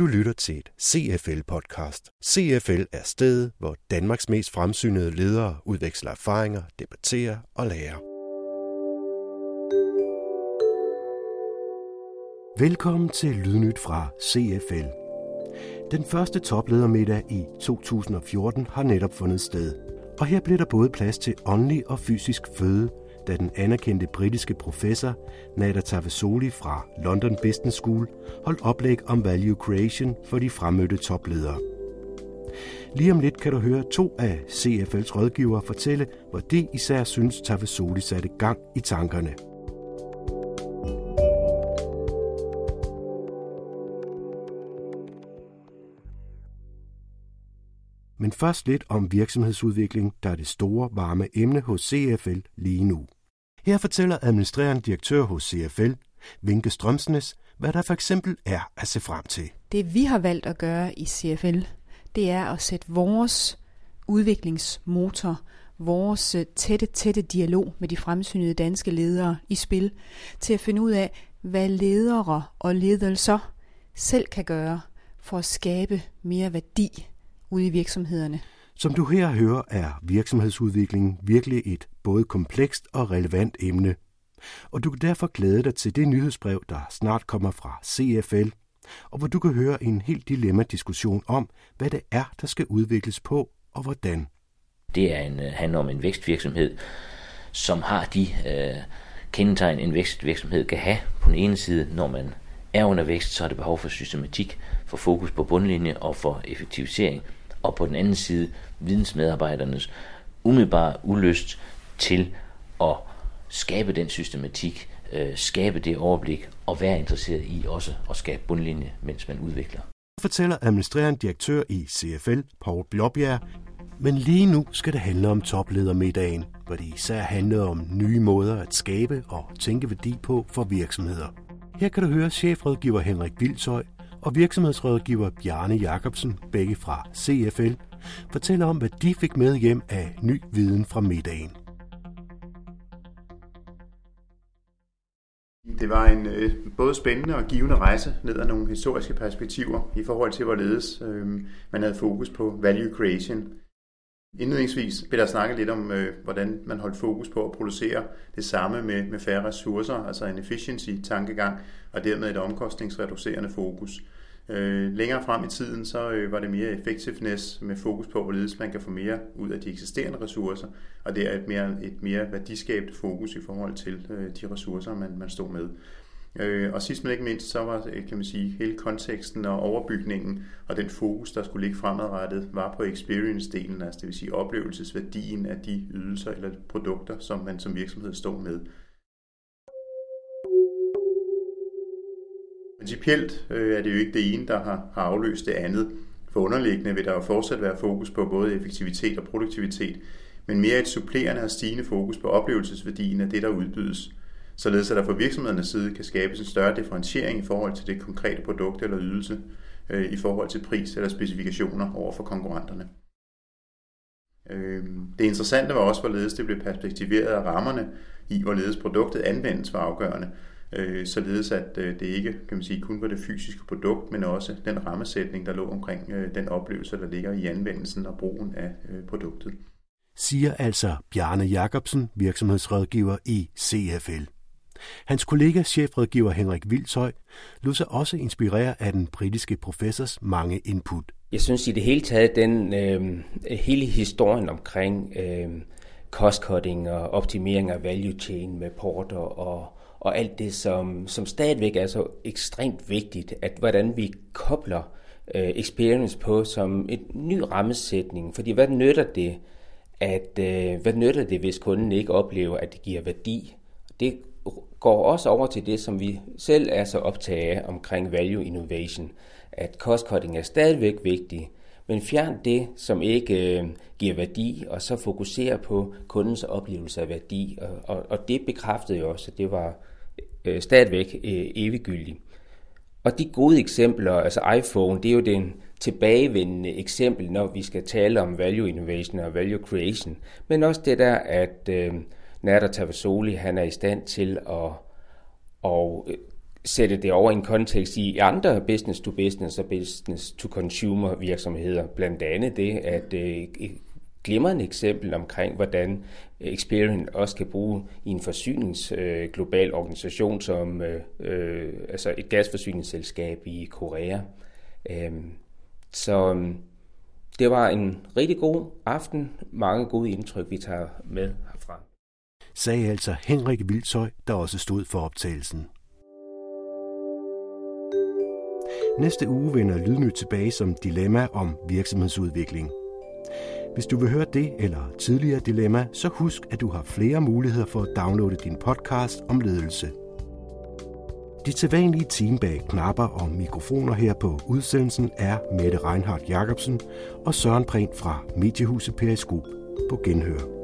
Du lytter til et CFL-podcast. CFL er stedet, hvor Danmarks mest fremsynede ledere udveksler erfaringer, debatterer og lærer. Velkommen til Lydnyt fra CFL. Den første topledermiddag i 2014 har netop fundet sted, og her blev der både plads til åndelig og fysisk føde, da den anerkendte britiske professor Nader Tavasoli fra London Business School holdt oplæg om value creation for de fremmødte topledere. Lige om lidt kan du høre to af CFL's rådgivere fortælle, hvor de især synes Tavasoli satte gang i tankerne. Men først lidt om virksomhedsudvikling, der er det store varme emne hos CFL lige nu. Her fortæller administrerende direktør hos CFL, Vinke Strømsnes, hvad der for eksempel er at se frem til. Det vi har valgt at gøre i CFL, det er at sætte vores udviklingsmotor, vores øh, tætte, tætte dialog med de fremsynede danske ledere i spil, til at finde ud af, hvad ledere og ledelser selv kan gøre for at skabe mere værdi ude i virksomhederne. Som du her hører, er virksomhedsudvikling virkelig et både komplekst og relevant emne. Og du kan derfor glæde dig til det nyhedsbrev, der snart kommer fra CFL, og hvor du kan høre en helt dilemma-diskussion om, hvad det er, der skal udvikles på og hvordan. Det er en, øh, handler om en vækstvirksomhed, som har de øh, kendetegn, en vækstvirksomhed kan have. På den ene side, når man er under vækst, så er det behov for systematik, for fokus på bundlinje og for effektivisering – og på den anden side vidensmedarbejdernes umiddelbare ulyst til at skabe den systematik, øh, skabe det overblik og være interesseret i også at skabe bundlinje, mens man udvikler. Fortæller administrerende direktør i CFL, Paul Blåbjerg, men lige nu skal det handle om topledermiddagen, hvor det især handler om nye måder at skabe og tænke værdi på for virksomheder. Her kan du høre chefrådgiver Henrik Vildsøj og virksomhedsrådgiver Bjarne Jacobsen, begge fra CFL, fortæller om, hvad de fik med hjem af ny viden fra middagen. Det var en øh, både spændende og givende rejse ned ad nogle historiske perspektiver i forhold til, hvorledes øh, man havde fokus på value creation. Indledningsvis vil der snakke lidt om, øh, hvordan man holdt fokus på at producere det samme med, med færre ressourcer, altså en efficiency-tankegang, og dermed et omkostningsreducerende fokus. Øh, længere frem i tiden, så øh, var det mere effectiveness med fokus på, hvorledes man kan få mere ud af de eksisterende ressourcer, og det er et mere, et mere værdiskabende fokus i forhold til øh, de ressourcer, man, man stod med. Øh, og sidst men ikke mindst, så var øh, kan man sige, hele konteksten og overbygningen og den fokus, der skulle ligge fremadrettet, var på experience-delen, altså det vil sige oplevelsesværdien af de ydelser eller produkter, som man som virksomhed står med. Principielt øh, er det jo ikke det ene, der har, har afløst det andet. For underliggende vil der jo fortsat være fokus på både effektivitet og produktivitet, men mere et supplerende og stigende fokus på oplevelsesværdien af det, der udbydes, således at der fra virksomhedernes side kan skabes en større differentiering i forhold til det konkrete produkt eller ydelse, øh, i forhold til pris eller specifikationer over for konkurrenterne. Øhm, det interessante var også, hvorledes det blev perspektiveret af rammerne i, hvorledes produktet anvendes var afgørende, øh, således at øh, det ikke kan man sige, kun var det fysiske produkt, men også den rammesætning, der lå omkring den oplevelse, der ligger i anvendelsen og brugen af produktet. Siger altså Bjarne Jacobsen, virksomhedsrådgiver i CFL. Hans kollega, chefrådgiver Henrik Vildshøj, lod sig også inspirere af den britiske professors mange input. Jeg synes i det hele taget, den øh, hele historien omkring øh, cost cutting og optimering af value chain med porter og og alt det, som, som stadigvæk er så ekstremt vigtigt, at hvordan vi kobler øh, experience på som et ny rammesætning. Fordi hvad nytter det, at, øh, hvad nytter det, hvis kunden ikke oplever, at det giver værdi? Det går også over til det, som vi selv er så optaget af omkring value innovation, at cost cutting er stadigvæk vigtigt, men fjern det, som ikke øh, giver værdi, og så fokusere på kundens oplevelse af værdi. Og, og, og det bekræftede jo også, at det var øh, stadigvæk øh, eviggyldigt. Og de gode eksempler, altså iPhone, det er jo den tilbagevendende eksempel, når vi skal tale om value innovation og value creation. Men også det der, at øh, Nader Tavasoli, han er i stand til at, at øh, sætte det over i en kontekst i andre business to business og business to consumer virksomheder. Blandt andet det, at øh, et glimrende eksempel omkring, hvordan Experian også kan bruge i en forsyningsglobal øh, organisation som øh, øh, altså et gasforsyningsselskab i Korea. Øh, så øhm, det var en rigtig god aften. Mange gode indtryk, vi tager med herfra. Sagde altså Henrik Vildshøj, der også stod for optagelsen. Næste uge vender Lydnyt tilbage som dilemma om virksomhedsudvikling. Hvis du vil høre det eller tidligere dilemma, så husk, at du har flere muligheder for at downloade din podcast om ledelse. De tilvanlige team bag knapper og mikrofoner her på udsendelsen er Mette Reinhardt Jacobsen og Søren Prehn fra Mediehuset Periskop på Genhør.